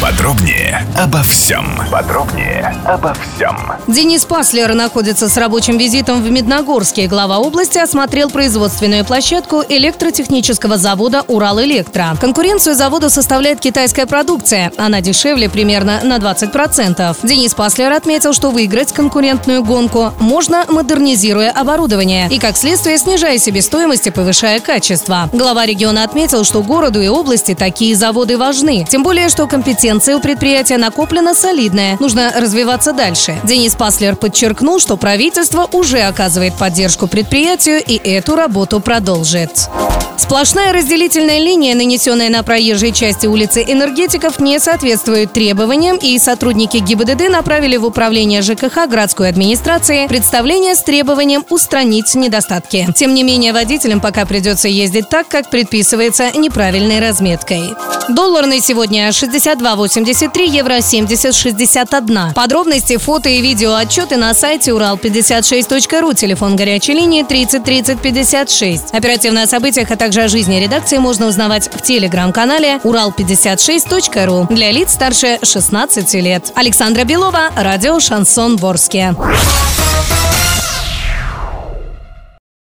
Подробнее обо всем. Подробнее обо всем. Денис Паслер находится с рабочим визитом в Медногорске. Глава области осмотрел производственную площадку электротехнического завода «Урал-Электро». Конкуренцию завода составляет китайская продукция. Она дешевле примерно на 20%. Денис Паслер отметил, что выиграть конкурентную гонку можно, модернизируя оборудование и, как следствие, снижая себестоимость и повышая качество. Глава региона отметил, что городу и области такие заводы важны. Тем более, что компетенция у предприятия накоплена солидная. Нужно развиваться дальше. Денис Паслер подчеркнул, что правительство уже оказывает поддержку предприятию и эту работу продолжит. Сплошная разделительная линия, нанесенная на проезжей части улицы энергетиков, не соответствует требованиям, и сотрудники ГИБДД направили в управление ЖКХ городской администрации представление с требованием устранить недостатки. Тем не менее, водителям пока придется ездить так, как предписывается неправильной разметкой. Доллар на сегодня 62,83, евро 70,61. Подробности, фото и видео отчеты на сайте урал56.ру, телефон горячей линии 30 30 56. Оперативно о событиях, а также о жизни редакции можно узнавать в телеграм-канале урал56.ру для лиц старше 16 лет. Александра Белова, радио «Шансон Ворске».